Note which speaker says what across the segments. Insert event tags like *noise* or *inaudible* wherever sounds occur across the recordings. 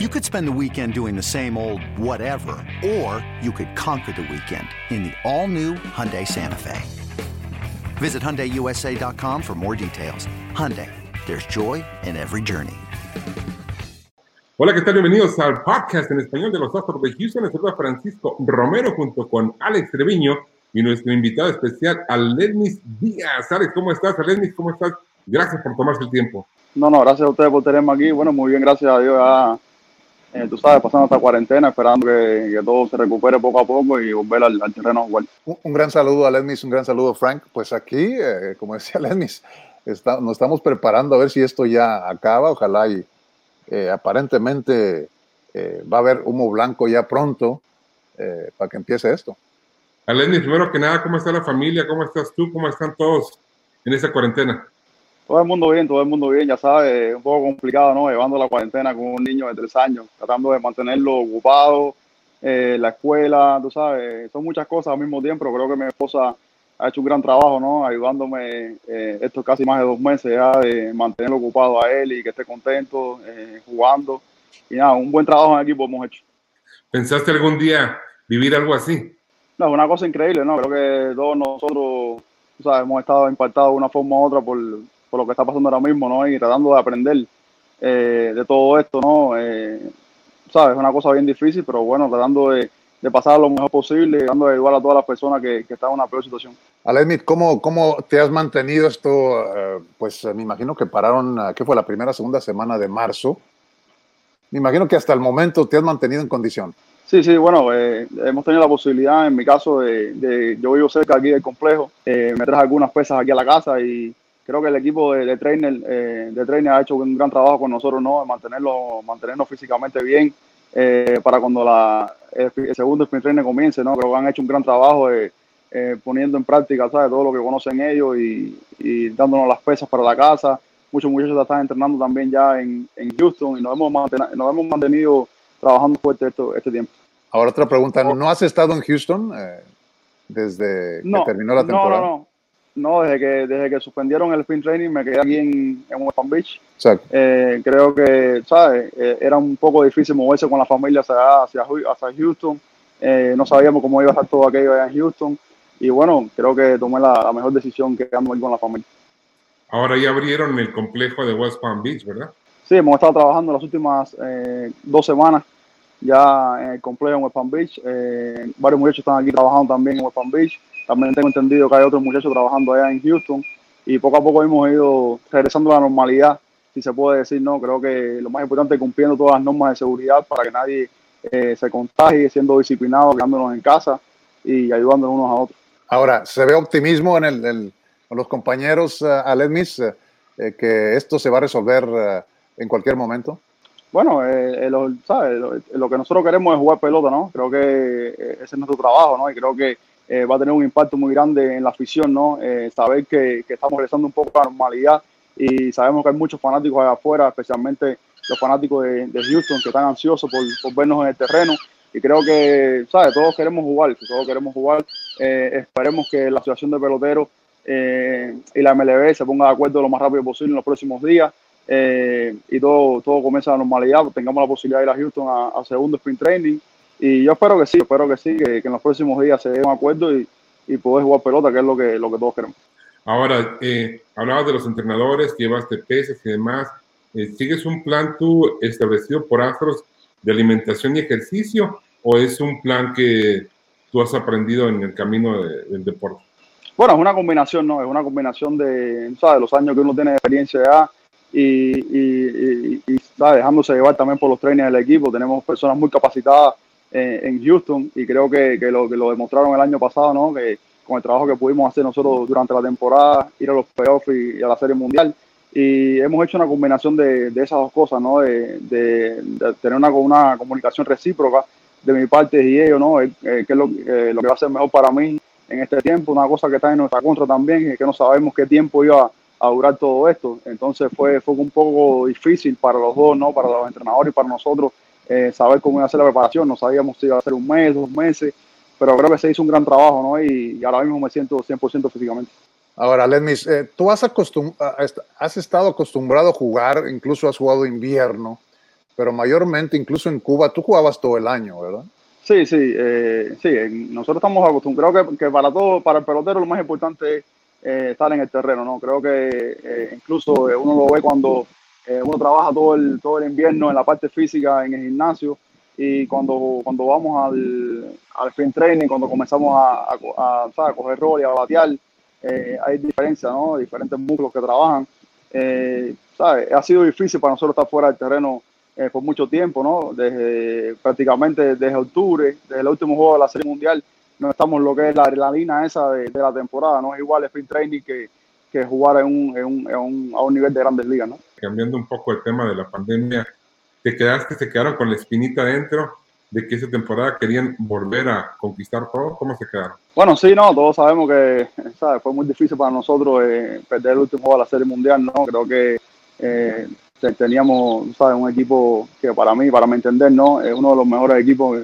Speaker 1: You could spend the weekend doing the same old whatever, or you could conquer the weekend in the all-new Hyundai Santa Fe. Visit HyundaiUSA.com for more details. Hyundai, there's joy in every journey.
Speaker 2: Hola, ¿qué tal? Bienvenidos al podcast en español de los Astros de Houston. Les saluda Francisco Romero junto con Alex Treviño y nuestro invitado especial, Alenis Díaz. Alex, ¿cómo estás? Alenis, ¿cómo estás? Gracias por tomarse el tiempo.
Speaker 3: No, no, gracias a ustedes por tenerme aquí. Bueno, muy bien, gracias a Dios. Ya eh, tú sabes, pasando esta cuarentena, esperando que, todo se recupere poco a poco y volver al, terreno a jugar.
Speaker 4: Un, gran saludo a Lenmis, un gran saludo Frank. Pues aquí, eh, como decía *laughs* Lenmis, está, nos estamos preparando a ver si esto ya acaba, ojalá y eh, aparentemente va a haber humo blanco ya pronto para que empiece esto.
Speaker 2: Lenmis, primero que nada, ¿cómo está la familia? ¿Cómo estás tú? ¿Cómo están todos en esta cuarentena?
Speaker 3: Todo el mundo bien, todo el mundo bien, ya sabes, un poco complicado, ¿no? Llevando la cuarentena con un niño de tres años, tratando de mantenerlo ocupado, eh, la escuela, tú sabes, son muchas cosas al mismo tiempo, pero creo que mi esposa ha hecho un gran trabajo, ¿no? Ayudándome eh, estos casi más de dos meses ya de mantenerlo ocupado a él y que esté contento, eh, jugando. Y nada, un buen trabajo en equipo hemos hecho.
Speaker 2: ¿Pensaste algún día vivir algo así?
Speaker 3: No, es una cosa increíble, ¿no? Creo que todos nosotros, tú sabes, hemos estado impactados de una forma u otra por, por lo que está pasando ahora mismo, ¿no? Y tratando de aprender eh, de todo esto, ¿no? Eh, sabes, es una cosa bien difícil, pero bueno, tratando de, de pasar lo mejor posible, tratando de ayudar a todas las personas que, que están en una peor situación.
Speaker 4: Alemit, ¿cómo, ¿cómo te has mantenido esto? Eh, pues me imagino que pararon, ¿qué fue la primera, segunda semana de marzo? Me imagino que hasta el momento te has mantenido en condición.
Speaker 3: Sí, sí, bueno, hemos tenido la posibilidad, en mi caso, de, de yo vivo cerca aquí del complejo, me traje algunas pesas aquí a la casa y creo que el equipo de, trainer, eh, de trainer ha hecho un gran trabajo con nosotros, ¿no? De mantenerlo, mantenernos físicamente bien eh, para cuando la, el, segundo sprint trainer comience, ¿no? Creo que han hecho un gran trabajo eh, poniendo en práctica, ¿sabes? Todo lo que conocen ellos y, y, dándonos las pesas para la casa. Muchos muchachos están entrenando también ya en, en Houston y nos hemos, nos hemos mantenido trabajando fuerte esto, este tiempo.
Speaker 4: Ahora otra pregunta, ¿no has estado en Houston desde que terminó la temporada?
Speaker 3: No, no, no. No, desde que, desde que suspendieron el sprint training me quedé aquí en, en West Palm Beach. Eh, creo que, ¿sabes? Eh, era un poco difícil moverse con la familia hacia, hacia, hacia Houston. Eh, no sabíamos cómo iba a estar todo aquello allá en Houston. Y bueno, creo que tomé la, mejor decisión que quedando con la familia.
Speaker 2: Ahora ya abrieron el complejo de West Palm Beach, ¿verdad?
Speaker 3: Sí, hemos estado trabajando las últimas dos semanas ya en el complejo en West Palm Beach. varios muchachos están aquí trabajando también en West Palm Beach. También tengo entendido que hay otros muchachos trabajando allá en Houston y poco a poco hemos ido regresando a la normalidad, si se puede decir, ¿no? Creo que lo más importante es cumpliendo todas las normas de seguridad para que nadie eh, se contagie, siendo disciplinado, quedándonos en casa y ayudándonos unos a otros.
Speaker 4: Ahora, ¿se ve optimismo en, el, los compañeros, uh, Alemis, eh, que esto se va a resolver en cualquier momento?
Speaker 3: Bueno, lo, Lo, que nosotros queremos es jugar pelota, ¿no? Creo que ese es nuestro trabajo, ¿no? Y creo que eh, va a tener un impacto muy grande en la afición, ¿no? Eh, saber que, estamos regresando un poco a la normalidad y sabemos que hay muchos fanáticos allá afuera, especialmente los fanáticos de, Houston que están ansiosos por, vernos en el terreno y creo que, ¿sabes? Todos queremos jugar, todos queremos jugar. Eh, esperemos que la Asociación de Peloteros y la MLB se ponga de acuerdo lo más rápido posible en los próximos días y todo, todo comienza a la normalidad, tengamos la posibilidad de ir a Houston a, a segundo sprint training y yo espero que sí, espero que sí, que, en los próximos días se dé un acuerdo y, y poder jugar pelota, que es lo que, lo que todos queremos.
Speaker 2: Ahora, eh, hablabas de los entrenadores, que llevaste peces y demás. Eh, ¿Sigues un plan tú establecido por Astros de alimentación y ejercicio o es un plan que tú has aprendido en el camino del deporte?
Speaker 3: Bueno, es una combinación, ¿no? Es una combinación de, ¿sabes? los años que uno tiene de experiencia ya y, y, dejándose llevar también por los trainers del equipo. Tenemos personas muy capacitadas eh, en Houston y creo que, que, lo, que lo demostraron el año pasado, ¿no? Que con el trabajo que pudimos hacer nosotros durante la temporada, ir a los playoffs y, a la Serie Mundial. Y hemos hecho una combinación de, esas dos cosas, ¿no? De, tener una, una comunicación recíproca de mi parte y ellos, ¿no? Eh, eh, que es lo, lo, que va a ser mejor para mí en este tiempo. Una cosa que está en nuestra contra también es que no sabemos qué tiempo iba a durar todo esto. Entonces fue, fue un poco difícil para los dos, ¿no? Para los entrenadores y para nosotros eh, saber cómo iba a ser la preparación. No sabíamos si iba a ser un mes, dos meses, pero creo que se hizo un gran trabajo, ¿no? Y, ahora mismo me siento 100% físicamente.
Speaker 4: Ahora, Lenmis, eh, tú has, has estado acostumbrado a jugar, incluso has jugado invierno. pero mayormente, incluso en Cuba, tú jugabas todo el año, ¿verdad?
Speaker 3: Sí, sí, eh, sí. Nosotros estamos acostumbrados, creo que, para todo, para el pelotero lo más importante es eh, estar en el terreno, ¿no? Creo que eh, incluso uno lo ve cuando uno trabaja todo el, todo el invierno en la parte física, en el gimnasio, y cuando, cuando vamos al, al sprint training, cuando comenzamos a, a, a, coger rol y a batear, hay diferencias, ¿no? Diferentes músculos que trabajan. ¿sabes? Ha sido difícil para nosotros estar fuera del terreno eh, por mucho tiempo, ¿no? Desde prácticamente desde octubre, desde el último juego de la Serie Mundial, no estamos lo que es la adrenalina esa de, la temporada, no es igual el sprint training que, que jugar en un, en un, en un, a un nivel de grandes ligas, ¿no?
Speaker 2: Cambiando un poco el tema de la pandemia, te quedaste, se quedaron con la espinita adentro de que esa temporada querían volver a conquistar todo, ¿cómo se quedaron?
Speaker 3: Bueno, sí, no, todos sabemos que ¿sabes? fue muy difícil para nosotros eh, perder el último juego de la Serie Mundial, ¿no? Creo que eh, teníamos, ¿sabes? Un equipo que para mí, para mi entender, ¿no? Es uno de los mejores equipos,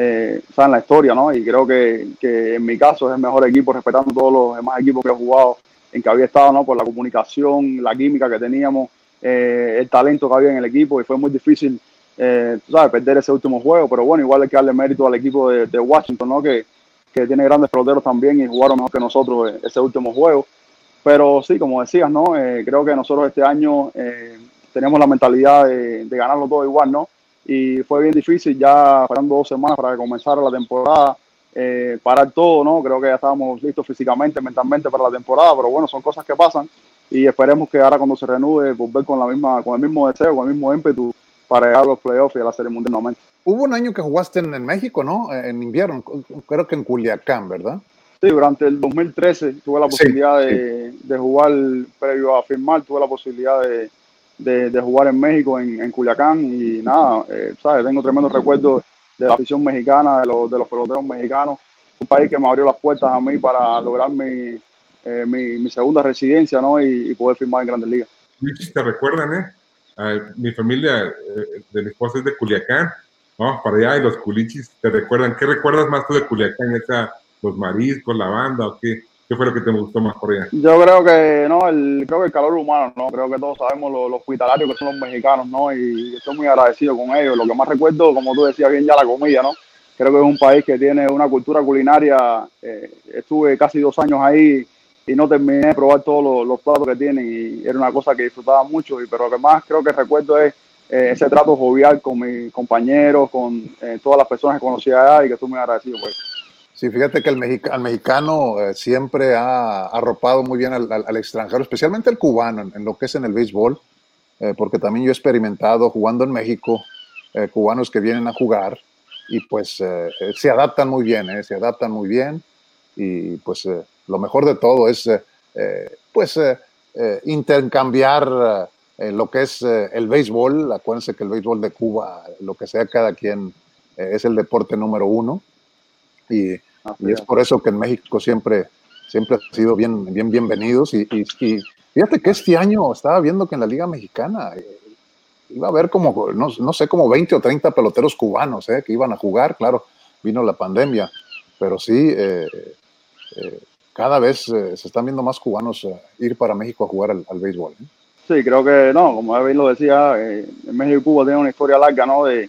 Speaker 3: eh, en la historia, ¿no? Y creo que, que, en mi caso es el mejor equipo, respetando todos los demás equipos que he jugado, en que había estado, ¿no? Por la comunicación, la química que teníamos, eh, el talento que había en el equipo y fue muy difícil, eh, ¿sabes? Perder ese último juego, pero bueno, igual hay que darle mérito al equipo de, de Washington, ¿no? Que, que tiene grandes peloteros también y jugaron mejor que nosotros ese último juego. Pero sí, como decías, ¿no? Eh, creo que nosotros este año eh, tenemos la mentalidad de, ganarlo todo igual, ¿no? Y fue bien difícil, ya faltando dos semanas para que comenzara la temporada, eh, parar todo, ¿no? Creo que ya estábamos listos físicamente, mentalmente para la temporada, pero bueno, son cosas que pasan y esperemos que ahora cuando se reanude volver con la misma, con el mismo deseo, con el mismo ímpetu para llegar a los playoffs y a la Serie Mundial nuevamente.
Speaker 4: Hubo un año que jugaste en, México, ¿no? En invierno, creo que en Culiacán, ¿verdad?
Speaker 3: Sí, durante el 2013 tuve la posibilidad de, de, jugar previo a firmar, tuve la posibilidad de, de, jugar en México, en, en Culiacán, y nada, eh, ¿sabes? Tengo tremendos recuerdos de la afición mexicana, de los, de los peloteros mexicanos, un país que me abrió las puertas a mí para lograr mi, eh, mi, mi, segunda residencia, ¿no? Y, poder firmar en Grandes Ligas.
Speaker 2: ¿Te recuerdan, eh? mi familia eh, de mi esposa es de Culiacán, vamos para allá y los culichis te recuerdan. ¿Qué recuerdas más tú de Culiacán? ¿Esa, ¿Los mariscos, la banda o qué? ¿Qué fue lo que te gustó más por allá?
Speaker 3: Yo creo que, no, el, creo que el calor humano, ¿no? Creo que todos sabemos los, hospitalarios que son los mexicanos, ¿no? Y estoy muy agradecido con ellos. Lo que más recuerdo, como tú decías bien ya, la comida, ¿no? Creo que es un país que tiene una cultura culinaria. Eh, estuve casi dos años ahí y no terminé de probar todos los, platos que tienen y era una cosa que disfrutaba mucho. Y, pero lo que más creo que recuerdo es eh, ese trato jovial con mis compañeros, con eh, todas las personas que conocí allá y que estoy muy agradecido por eso.
Speaker 4: Sí, fíjate que el, mexicano eh, siempre ha arropado muy bien al, extranjero, especialmente el cubano, en, lo que es en el béisbol, eh, porque también yo he experimentado jugando en México, eh, cubanos que vienen a jugar y pues se adaptan muy bien, se adaptan muy bien y pues lo mejor de todo es pues intercambiar lo que es el béisbol, acuérdense que el béisbol de Cuba, lo que sea cada quien, es el deporte número uno. Y, y es por eso que en México siempre, siempre ha sido bien, bien bienvenidos. Y, y, fíjate que este año estaba viendo que en la Liga Mexicana eh, iba a haber como, no, no, sé, como 20 o 30 peloteros cubanos eh, que iban a jugar. Claro, vino la pandemia, pero sí, eh, cada vez se están viendo más cubanos ir para México a jugar al, al béisbol.
Speaker 3: Sí, creo que no, como bien lo decía, México y Cuba tienen una historia larga, ¿no? De,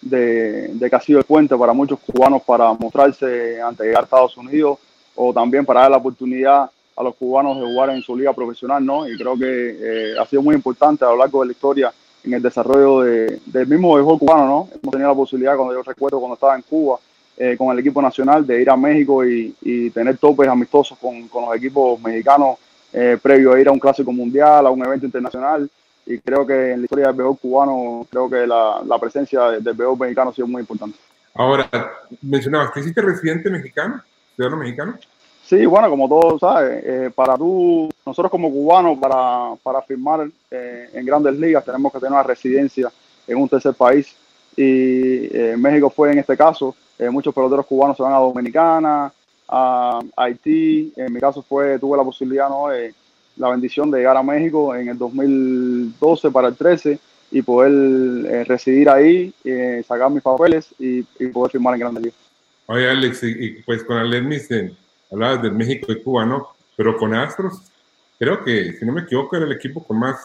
Speaker 3: de, que ha sido el puente para muchos cubanos para mostrarse ante llegar a Estados Unidos o también para dar la oportunidad a los cubanos de jugar en su liga profesional, ¿no? Y creo que eh, ha sido muy importante a lo largo de la historia en el desarrollo de, del mismo béisbol cubano, ¿no? Hemos tenido la posibilidad, cuando yo recuerdo cuando estaba en Cuba, eh, con el equipo nacional, de ir a México y, y tener topes amistosos con, con los equipos mexicanos eh, previo a ir a un clásico mundial, a un evento internacional y creo que en la historia del béisbol cubano, creo que la, la presencia del béisbol mexicano ha sido muy importante.
Speaker 2: Ahora, mencionabas que hiciste residente mexicano, ciudadano mexicano.
Speaker 3: Sí, bueno, como todos saben, eh, para tú, nosotros como cubanos, para, para firmar eh, en grandes ligas, tenemos que tener una residencia en un tercer país. Y eh, México fue en este caso. muchos peloteros cubanos se van a Dominicana, a Haití. En mi caso fue, tuve la posibilidad ¿no? de, la bendición de llegar a México en el 2012 para el 13 y poder eh, residir ahí, eh, sacar mis papeles y, poder firmar en Grandes Ligas.
Speaker 2: Oye, Alex, y, pues con Alex hablabas de México y Cuba, ¿no? Pero con Astros, creo que, si no me equivoco, era el equipo con más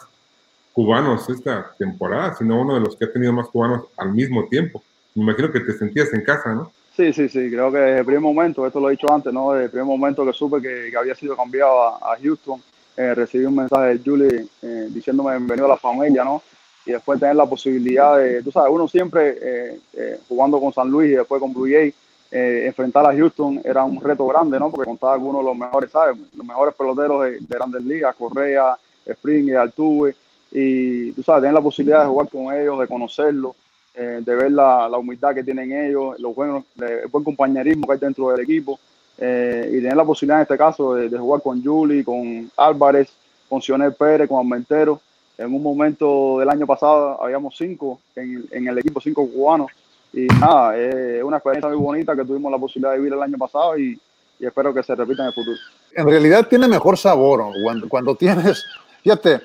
Speaker 2: cubanos esta temporada, sino uno de los que ha tenido más cubanos al mismo tiempo. Me imagino que te sentías en casa, ¿no?
Speaker 3: Sí, sí, sí, creo que desde el primer momento, esto lo he dicho antes, ¿no? Desde el primer momento que supe que, que había sido cambiado a, Houston, eh, recibí un mensaje de Julie eh, diciéndome bienvenido a la familia, ¿no? Y después tener la posibilidad de, tú sabes, uno siempre eh, jugando con San Luis y después con Blue Jay, enfrentar a Houston era un reto grande, ¿no? Porque contaba con uno de los mejores, ¿sabes? Los mejores peloteros de, grandes ligas, Correa, Spring y Altuve. Y tú sabes, tener la posibilidad de jugar con ellos, de conocerlos eh, de ver la, la, humildad que tienen ellos, los buenos, el buen compañerismo que hay dentro del equipo eh, y tener la posibilidad en este caso de, jugar con Juli, con Álvarez, con Sionel Pérez, con Armentero. En un momento del año pasado habíamos cinco en, en el equipo, cinco cubanos. Y nada, es una experiencia muy bonita que tuvimos la posibilidad de vivir el año pasado y, y espero que se repita en el futuro.
Speaker 4: En realidad tiene mejor sabor cuando, cuando tienes, fíjate,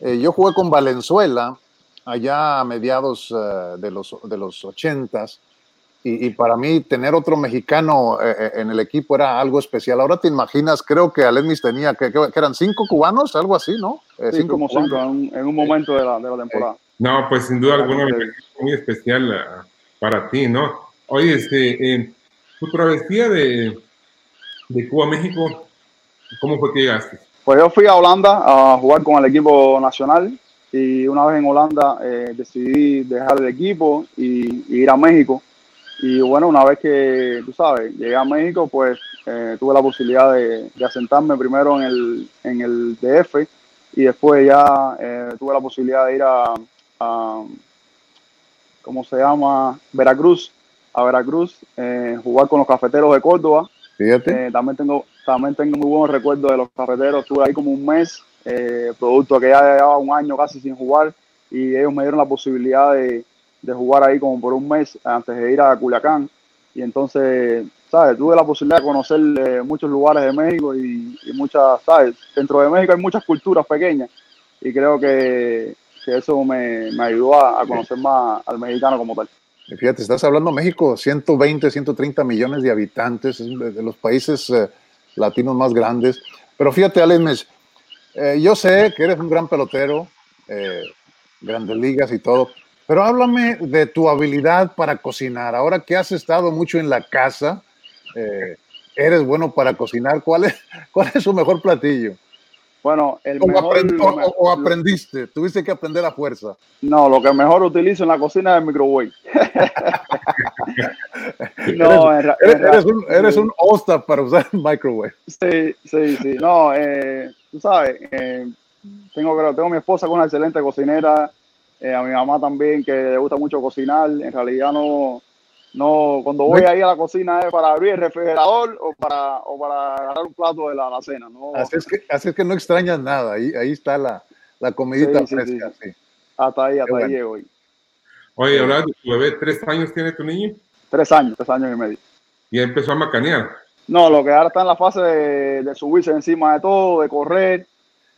Speaker 4: eh, yo jugué con Valenzuela allá a mediados eh, de los, de los 80 y, para mí tener otro mexicano eh, eh, en el equipo era algo especial. Ahora te imaginas, creo que Alemis tenía, que, eran cinco cubanos, algo así, ¿no?
Speaker 3: cinco como cinco en, un momento de la, de la temporada.
Speaker 2: No, pues sin duda alguna muy especial para ti, ¿no? Oye, este, tu travesía de, de Cuba a México, ¿cómo fue que llegaste?
Speaker 3: Pues yo fui a Holanda a jugar con el equipo nacional y una vez en Holanda eh, decidí dejar el equipo y, ir a México. Y bueno, una vez que, tú sabes, llegué a México, pues eh, tuve la posibilidad de, asentarme primero en el, en el DF y después ya eh, tuve la posibilidad de ir a, a, ¿cómo se llama? Veracruz, a Veracruz, jugar con los cafeteros de Córdoba. también, tengo, también tengo muy buenos recuerdos de los cafeteros, estuve ahí como un mes eh, producto que ya llevaba un año casi sin jugar y ellos me dieron la posibilidad de, de, jugar ahí como por un mes antes de ir a Culiacán y entonces, ¿sabes? Tuve la posibilidad de conocer eh, muchos lugares de México y, muchas, ¿sabes? Dentro de México hay muchas culturas pequeñas y creo que, que eso me, me ayudó a, conocer más al mexicano como tal.
Speaker 4: Fíjate, estás hablando de México, 120, 130 millones de habitantes, es de los países eh, latinos más grandes. Pero fíjate, Alex, eh, yo sé que eres un gran pelotero, eh, grandes ligas y todo, pero háblame de tu habilidad para cocinar. Ahora que has estado mucho en la casa, eh, eres bueno para cocinar. ¿Cuál es, *laughs* ¿Cuál es su mejor platillo?
Speaker 3: Bueno, el
Speaker 4: o,
Speaker 3: mejor,
Speaker 4: o, aprendiste, tuviste que aprender a fuerza.
Speaker 3: No, lo que mejor utilizo en la cocina es el microwave. *laughs* no,
Speaker 4: eres, eres, un, eres un para usar el microwave.
Speaker 3: Sí, sí, sí. No, eh, tú sabes, eh, tengo, tengo mi esposa con una excelente cocinera, eh, a mi mamá también que le gusta mucho cocinar, en realidad no, no, cuando voy ahí a la cocina es para abrir el refrigerador o para, o para agarrar un plato de la, cena. ¿no?
Speaker 4: Así, es que, así es que no extrañas nada, ahí, ahí está la, la comidita fresca. Sí,
Speaker 3: Hasta ahí, hasta ahí llego.
Speaker 2: Oye, hablando de tu bebé, ¿tres años tiene tu niño?
Speaker 3: Tres años, tres años y medio.
Speaker 2: Y empezó a macanear.
Speaker 3: No, lo que ahora está en la fase de, subirse encima de todo, de correr.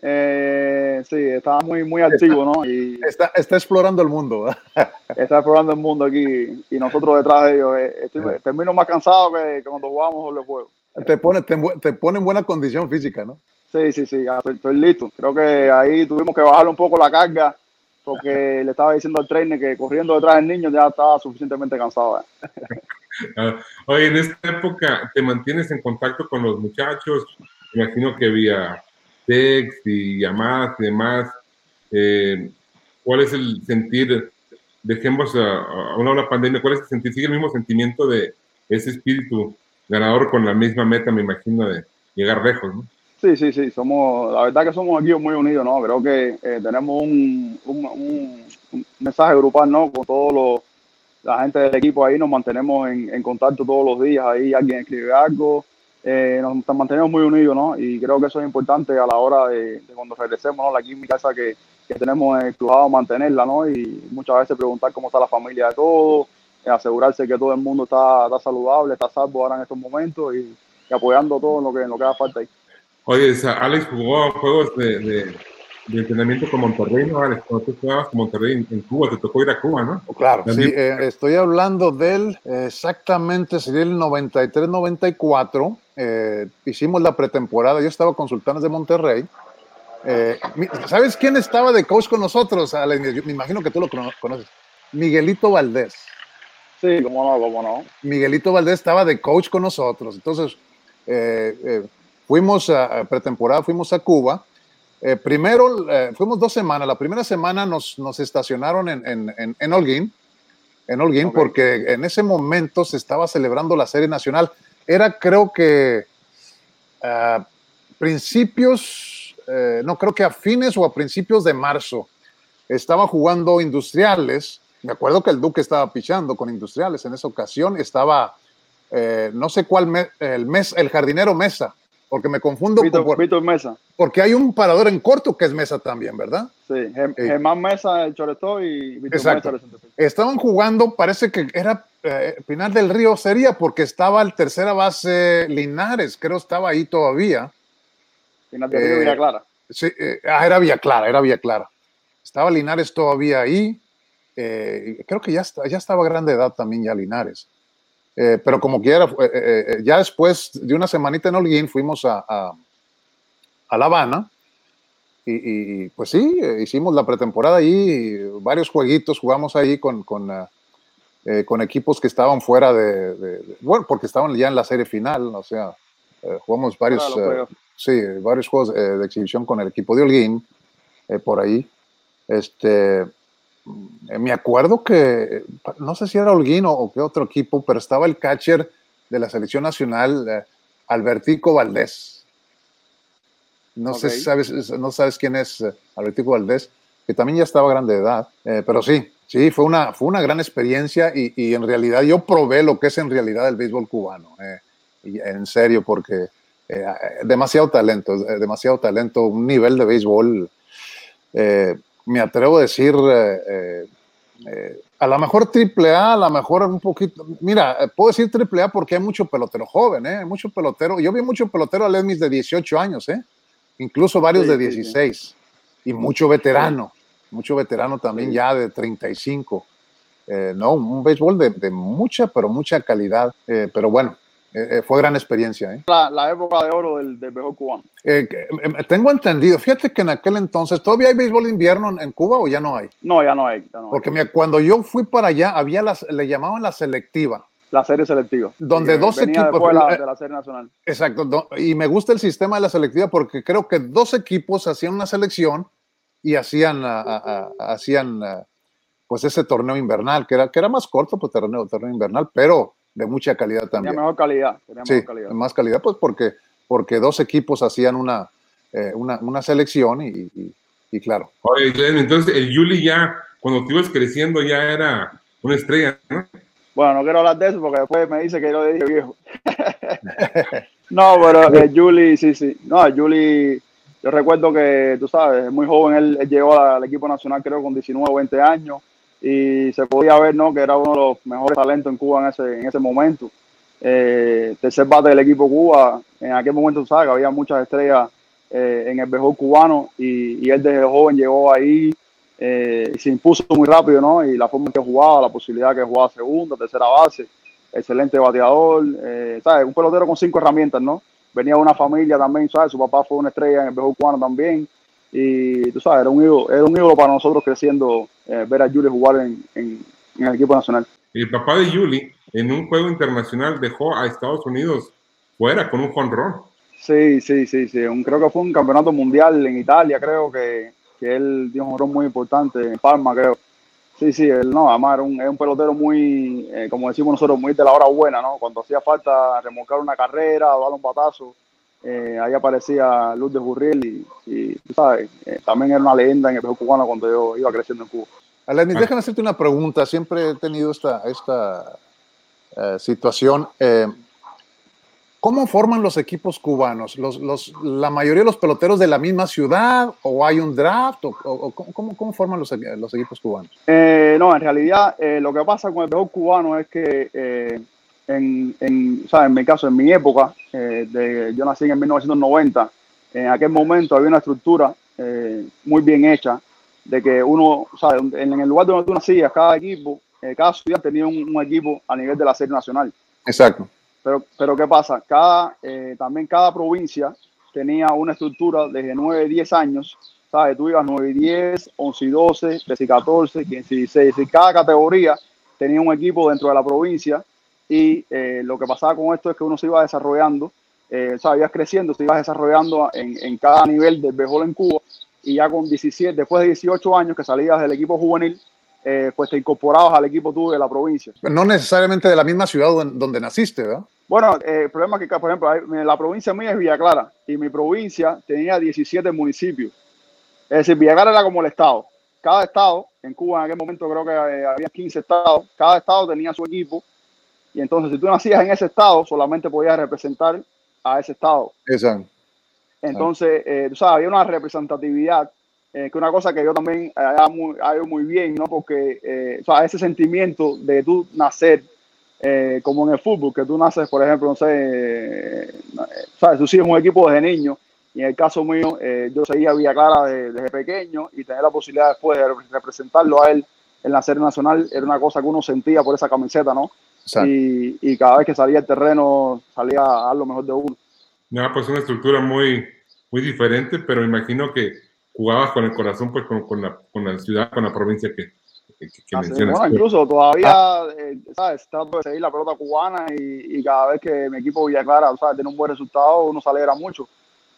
Speaker 3: Eh, sí, está muy, muy activo, ¿no? Y
Speaker 4: está, está explorando el mundo. *laughs*
Speaker 3: está explorando el mundo aquí y nosotros detrás de ellos. Eh, termino más cansado que, cuando jugamos los juegos.
Speaker 4: Te pone, te, te, pone en buena condición física, ¿no?
Speaker 3: Sí, sí, sí, estoy, listo. Creo que ahí tuvimos que bajarle un poco la carga porque le estaba diciendo al trainer que corriendo detrás del niño ya estaba suficientemente cansado. ¿eh? *laughs*
Speaker 2: Oye, en esta época te mantienes en contacto con los muchachos, me imagino que vía text y llamadas y demás. Eh, ¿Cuál es el sentir? Dejemos a, a una pandemia, ¿cuál es el sentir? ¿Sigue el mismo sentimiento de ese espíritu ganador con la misma meta, me imagino, de llegar lejos.
Speaker 3: Sí, sí, sí, somos, la verdad que somos equipos muy unidos, ¿no? Creo que eh, tenemos un, un, mensaje grupal, ¿no? Con todos los, la gente del equipo ahí, nos mantenemos en, en contacto todos los días, ahí alguien escribe algo, eh, nos mantenemos muy unidos, ¿no? Y creo que eso es importante a la hora de, cuando regresemos, ¿no? La química esa que, que tenemos exclusado mantenerla, ¿no? Y muchas veces preguntar cómo está la familia de todos, asegurarse que todo el mundo está, está saludable, está salvo ahora en estos momentos y, apoyando todo lo que, en lo que haga falta ahí.
Speaker 2: Oye, Alex jugó juegos de, de, entrenamiento con Monterrey, ¿no, Alex? Cuando tú jugabas con Monterrey en, Cuba, te tocó ir a Cuba, ¿no?
Speaker 4: Claro, sí, eh, estoy hablando del, exactamente, sería el 93-94. Eh, hicimos la pretemporada, yo estaba con Sultanes de Monterrey Eh, ¿Sabes quién estaba de coach con nosotros? me imagino que tú lo conoces. Miguelito Valdés.
Speaker 3: Sí, cómo no, cómo no.
Speaker 4: Miguelito Valdés estaba de coach con nosotros. Entonces, eh, eh, fuimos a, pretemporada, fuimos a Cuba. primero, fuimos dos semanas. La primera semana nos, nos estacionaron en, en, en, Holguín, en Holguín porque en ese momento se estaba celebrando la Serie Nacional. Era, creo que, a principios, no creo que a fines o a principios de marzo, estaba jugando Industriales me acuerdo que el Duque estaba pichando con Industriales en esa ocasión. Estaba, eh, no sé cuál, el, mes, el jardinero Mesa, porque me confundo.
Speaker 3: con, Mesa.
Speaker 4: Porque hay un parador en corto que es Mesa también, ¿verdad?
Speaker 3: Sí, Germán Mesa, el Choretó y
Speaker 4: Víctor Exacto. Mesa. Estaban jugando, parece que era eh, Pinar del Río, sería porque estaba el tercera base Linares, creo estaba ahí todavía.
Speaker 3: Pinar del Río, Villa Clara.
Speaker 4: Sí, ah, era Villa Clara, era Villa Clara. Estaba Linares todavía ahí. Eh, creo que ya, ya estaba grande edad también ya Linares. Eh, pero como quiera, eh, ya después de una semanita en Holguín fuimos a, a, La Habana y, pues sí, hicimos la pretemporada ahí, varios jueguitos jugamos ahí con, con, con equipos que estaban fuera de, bueno, porque estaban ya en la serie final, o sea, jugamos varios, sí, varios juegos de exhibición con el equipo de Holguín por ahí. Este, eh, me acuerdo que, no sé si era Holguín o, qué otro equipo, pero estaba el catcher de la selección nacional, eh, Albertico Valdés. No sé si sabes, no sabes quién es eh, Albertico Valdés, que también ya estaba grande de edad, pero sí, sí, fue una, fue una gran experiencia y, en realidad yo probé lo que es en realidad el béisbol cubano, en serio, porque demasiado talento, demasiado talento, un nivel de béisbol me atrevo a decir, eh, eh, eh, a lo mejor triple A, a lo mejor un poquito, mira, puedo decir triple A porque hay mucho pelotero joven, ¿eh? mucho pelotero, yo vi mucho pelotero a de 18 años, ¿eh? incluso varios de 16, y mucho veterano, mucho veterano también ya de 35. no, un béisbol de, de, mucha, pero mucha calidad, pero bueno, eh, eh, fue gran experiencia. ¿eh?
Speaker 3: La, época de oro del, del béisbol cubano.
Speaker 4: Eh, tengo entendido, fíjate que en aquel entonces, ¿todavía hay béisbol de invierno en, Cuba o ya no hay?
Speaker 3: No, ya no hay.
Speaker 4: Porque cuando yo fui para allá, había las, le llamaban la selectiva.
Speaker 3: La serie selectiva.
Speaker 4: Donde dos equipos.
Speaker 3: De la, de la serie nacional.
Speaker 4: Exacto. y me gusta el sistema de la selectiva porque creo que dos equipos hacían una selección y hacían, hacían pues ese torneo invernal, que era, que era más corto, pues torneo, torneo invernal, pero de mucha calidad también.
Speaker 3: Tenía mejor calidad.
Speaker 4: sí, más calidad, pues porque, porque dos equipos hacían una, eh, una, una, selección y, y, claro.
Speaker 2: Oye, entonces el Yuli ya, cuando tú ibas creciendo, ya era una estrella, ¿no?
Speaker 3: Bueno, no quiero hablar de eso porque después me dice que yo le dije viejo. *laughs* no, pero el Juli, sí, sí. No, el Juli, yo recuerdo que, tú sabes, muy joven, él, él llegó al equipo nacional creo con 19 o 20 años y se podía ver ¿no? que era uno de los mejores talentos en Cuba en ese, en ese momento. Eh, tercer bate del equipo Cuba, en aquel momento sabes que había muchas estrellas eh, en el mejor cubano y, y, él desde joven llegó ahí eh, y se impuso muy rápido, ¿no? Y la forma en que jugaba, la posibilidad que jugaba segunda, tercera base, excelente bateador, eh, ¿sabes? Un pelotero con cinco herramientas, ¿no? Venía de una familia también, ¿sabes? Su papá fue una estrella en el mejor cubano también y tú sabes, era un ídolo, era un ídolo para nosotros creciendo eh, ver a Yuli jugar en, en, el equipo nacional.
Speaker 2: El papá de Yuli en un juego internacional dejó a Estados Unidos fuera con un jonrón.
Speaker 3: Sí, sí, sí, sí. Un, creo que fue un campeonato mundial en Italia, creo que, que él dio un jonrón muy importante en Palma, creo. Sí, sí, él no, además era un, es un pelotero muy, eh, como decimos nosotros, muy de la hora buena, ¿no? Cuando hacía falta remolcar una carrera o dar un batazo, eh, ahí aparecía Luz de Burriel y, tú sabes, eh, también era una leyenda en el juego cubano cuando yo iba creciendo en Cuba.
Speaker 4: Alanis, déjame hacerte una pregunta. Siempre he tenido esta, esta eh, situación. ¿Cómo forman los equipos cubanos? ¿Los, los, ¿La mayoría de los peloteros de la misma ciudad o hay un draft? ¿O, cómo, cómo, forman los, los, equipos cubanos?
Speaker 3: no, en realidad lo que pasa con el béisbol cubano es que en, en, en mi caso, en mi época, eh, de, yo nací en 1990, en aquel momento había una estructura eh, muy bien hecha de que uno, En, el lugar donde tú nacías, cada equipo, eh, cada ciudad tenía un, equipo a nivel de la serie nacional.
Speaker 4: Exacto.
Speaker 3: Pero, pero ¿qué pasa? Cada, también cada provincia tenía una estructura desde 9, 10 años, ¿sabes? Tú ibas 9 y 10, 11 y 12, 13 y 14, 15 y 16, y cada categoría tenía un equipo dentro de la provincia y eh, lo que pasaba con esto es que uno se iba desarrollando, eh, o ibas creciendo, se ibas desarrollando en, en cada nivel del béisbol en Cuba y ya con 17, después de 18 años que salías del equipo juvenil, eh, pues te incorporabas al equipo tú de la provincia.
Speaker 4: No necesariamente de la misma ciudad donde, naciste, ¿verdad?
Speaker 3: Bueno, eh, el problema es que, por ejemplo, la provincia mía es Villa Clara y mi provincia tenía 17 municipios. Es decir, Villa Clara era como el estado. Cada estado, en Cuba en aquel momento creo que eh, había 15 estados, cada estado tenía su equipo y entonces si tú nacías en ese estado, solamente podías representar a ese estado.
Speaker 4: Exacto.
Speaker 3: Entonces, tú sabes, había una representatividad eh, que una cosa que yo también hago muy, muy bien, ¿no? Porque eh, o sea, ese sentimiento de tú nacer eh, como en el fútbol, que tú naces, por ejemplo, no sé, eh, sabes, tú sigues un equipo desde niño, y en el caso mío, yo seguía Villa Clara desde, pequeño y tener la posibilidad después de representarlo a él en la serie nacional era una cosa que uno sentía por esa camiseta, ¿no? Y, y, cada vez que salía el terreno salía a lo mejor de uno.
Speaker 2: No, pues una estructura muy, muy diferente, pero imagino que jugabas con el corazón, pues con, con, la, con la ciudad, con la provincia que, que, mencionas.
Speaker 3: Bueno, incluso todavía, ah. eh, ¿sabes? Trato de seguir la pelota cubana y, y cada vez que mi equipo Villa Clara, ¿sabes? Tiene un buen resultado, uno se alegra mucho,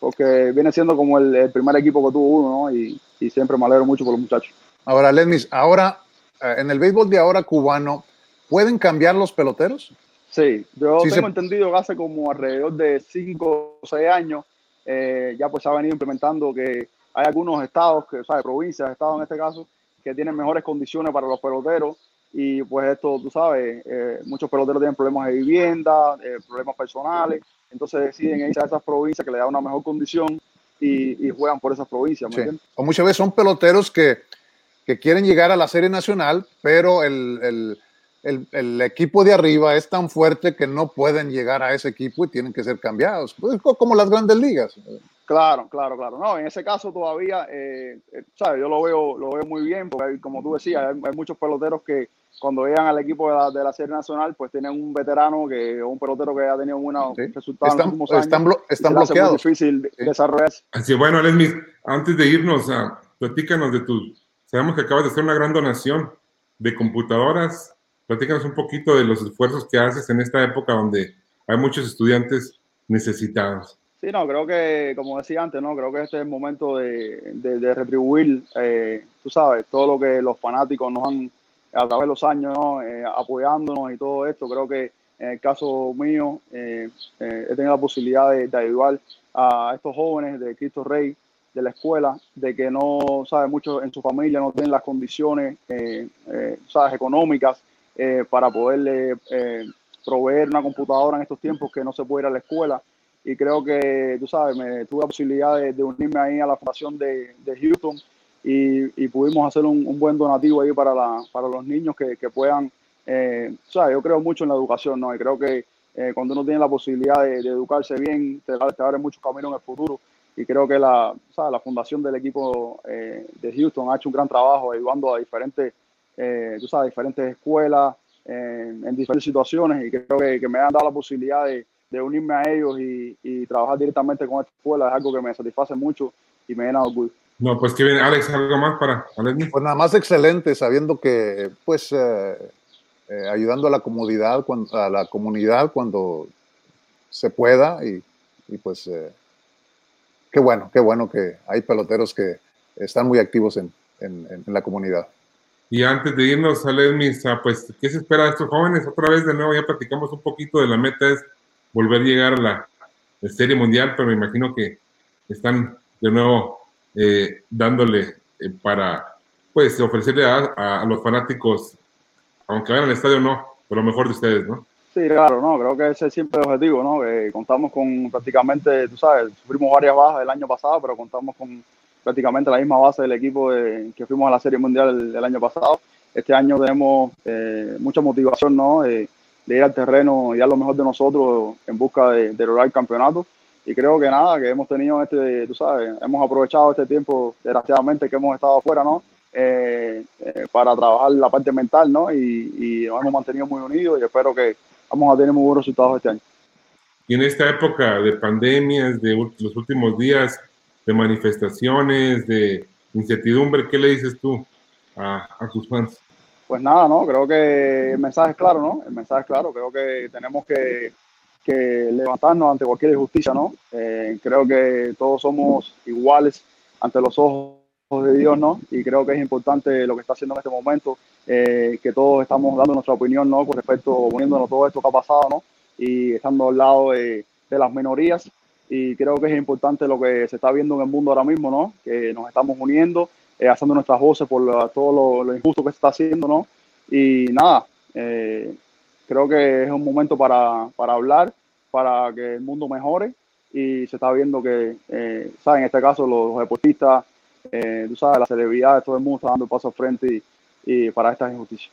Speaker 3: porque viene siendo como el, el primer equipo que tuvo uno, ¿no? Y, y, siempre me alegro mucho por los muchachos.
Speaker 4: Ahora, Lenis, ahora, eh, en el béisbol de ahora cubano, ¿pueden cambiar los peloteros?
Speaker 3: Sí, yo tengo entendido que hace como alrededor de 5 o 6 años eh, ya pues se ha venido implementando que hay algunos estados, que, o sea, provincias, estados en este caso, que tienen mejores condiciones para los peloteros y pues esto, tú sabes, eh, muchos peloteros tienen problemas de vivienda, eh, problemas personales, entonces deciden irse a esas provincias que le dan una mejor condición y, juegan por esas provincias.
Speaker 4: O muchas veces son peloteros que, que, quieren llegar a la serie nacional, pero el, el, el, el, equipo de arriba es tan fuerte que no pueden llegar a ese equipo y tienen que ser cambiados, pues, como las grandes ligas.
Speaker 3: Claro, claro, claro. No, en ese caso todavía, eh, eh, ¿sabes? Yo lo veo, lo veo muy bien, porque como tú decías, hay, muchos peloteros que cuando llegan al equipo de la, de la, serie nacional, pues tienen un veterano que un pelotero que ha tenido buenos resultados
Speaker 4: están,
Speaker 3: en los
Speaker 4: años. Están, están bloqueados.
Speaker 3: Es difícil sí. desarrollarse.
Speaker 2: Así, bueno, Lesmis, antes de irnos, a, platícanos de tu. Sabemos que acabas de hacer una gran donación de computadoras. Platícanos un poquito de los esfuerzos que haces en esta época donde hay muchos estudiantes necesitados.
Speaker 3: Sí, no, creo que, como decía antes, no, creo que este es el momento de, de, retribuir, eh, tú sabes, todo lo que los fanáticos nos han, a través de los años, ¿no? eh, apoyándonos y todo esto. Creo que en el caso mío, eh, eh he tenido la posibilidad de, de, ayudar a estos jóvenes de Cristo Rey, de la escuela, de que no, sabes, muchos en su familia no tienen las condiciones, eh, sabes, económicas para poderle proveer una computadora en estos tiempos que no se puede ir a la escuela y creo que, tú sabes, me tuve la posibilidad de, unirme ahí a la fundación de, de Houston y, y, pudimos hacer un, un, buen donativo ahí para, la, para los niños que, que puedan, eh, sabes, yo creo mucho en la educación, ¿no? Y creo que eh, cuando uno tiene la posibilidad de, de educarse bien, te, te, abre muchos caminos en el futuro. Y creo que la, la fundación del equipo eh, de Houston ha hecho un gran trabajo ayudando a diferentes, eh, tú sabes, diferentes escuelas en diferentes situaciones y creo que, que me han dado la posibilidad de, de unirme a ellos y, y, trabajar directamente con esta escuela es algo que me satisface mucho y me llena de orgullo.
Speaker 2: No, pues que bien, Alex, algo más para Alex.
Speaker 4: Pues nada más excelente, sabiendo que, pues, eh, eh, ayudando a la comunidad, cuando, a la comunidad cuando se pueda y, y pues, eh, qué bueno, qué bueno que hay peloteros que están muy activos en, en, en la comunidad.
Speaker 2: Y antes de irnos, Alex, pues, ¿qué se espera de estos jóvenes? Otra vez, de nuevo, ya platicamos un poquito de la meta, es volver a llegar a la, Serie Mundial, pero me imagino que están de nuevo eh, dándole eh, para, pues, ofrecerle a, los fanáticos, aunque vayan al estadio no, pero lo mejor de ustedes, ¿no?
Speaker 3: Sí, claro, no, creo que ese es siempre el objetivo, ¿no? Que contamos con prácticamente, tú sabes, sufrimos varias bajas el año pasado, pero contamos con prácticamente la misma base del equipo de, que fuimos a la Serie Mundial el, el año pasado. Este año tenemos eh, mucha motivación, ¿no? Eh, de ir al terreno y a lo mejor de nosotros en busca de, de lograr el campeonato. Y creo que nada, que hemos tenido este, tú sabes, hemos aprovechado este tiempo, desgraciadamente, que hemos estado afuera, ¿no? Eh, eh, para trabajar la parte mental, ¿no? Y, y, nos hemos mantenido muy unidos y espero que vamos a tener muy buenos resultados este año.
Speaker 2: y en esta época de pandemias, de los últimos días, de manifestaciones, de incertidumbre, ¿qué le dices tú a, a tus fans?
Speaker 3: Pues nada, ¿no? Creo que el mensaje es claro, ¿no? El mensaje es claro. Creo que tenemos que, que levantarnos ante cualquier injusticia, ¿no? Eh, creo que todos somos iguales ante los ojos de Dios, ¿no? Y creo que es importante lo que está haciendo en este momento, eh, que todos estamos dando nuestra opinión, ¿no? Con respecto, poniéndonos todo esto que ha pasado, ¿no? Y estando al lado de, de las minorías. Y creo que es importante lo que se está viendo en el mundo ahora mismo, ¿no? Que nos estamos uniendo eh, haciendo nuestras voces por todo lo, injusto que se está haciendo, ¿no? Y nada, eh, creo que es un momento para, para, hablar, para que el mundo mejore y se está viendo que, eh, ¿sabes? En este caso los, deportistas, eh, tú sabes, las celebridades, todo el mundo está dando paso al frente y, para estas injusticias.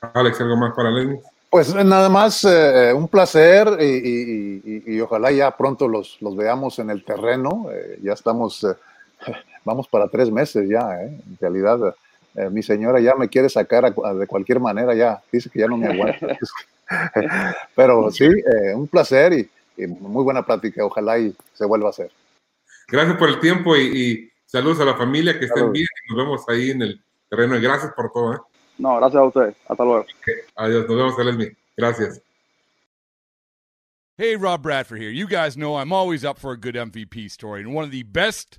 Speaker 2: Alex, ¿algo más para Lenin?
Speaker 4: Pues nada más un placer y, y, ojalá ya pronto los, los veamos en el terreno. ya estamos *laughs* vamos para tres meses ya, ¿eh? En realidad, eh, mi señora ya me quiere sacar de cualquier manera, ya dice que ya no me aguanta. *laughs* *laughs* Pero sí, eh, un placer y, muy buena plática. Ojalá y se vuelva a hacer.
Speaker 2: Gracias por el tiempo y, saludos a la familia, que estén bien y nos vemos ahí en el terreno. Y gracias por todo.
Speaker 3: No, gracias a ustedes. Hasta luego.
Speaker 2: Adiós, nos vemos, Lesmi. Gracias.
Speaker 5: Hey, Rob Bradford here. You guys know I'm always up for a good MVP story, and one of the best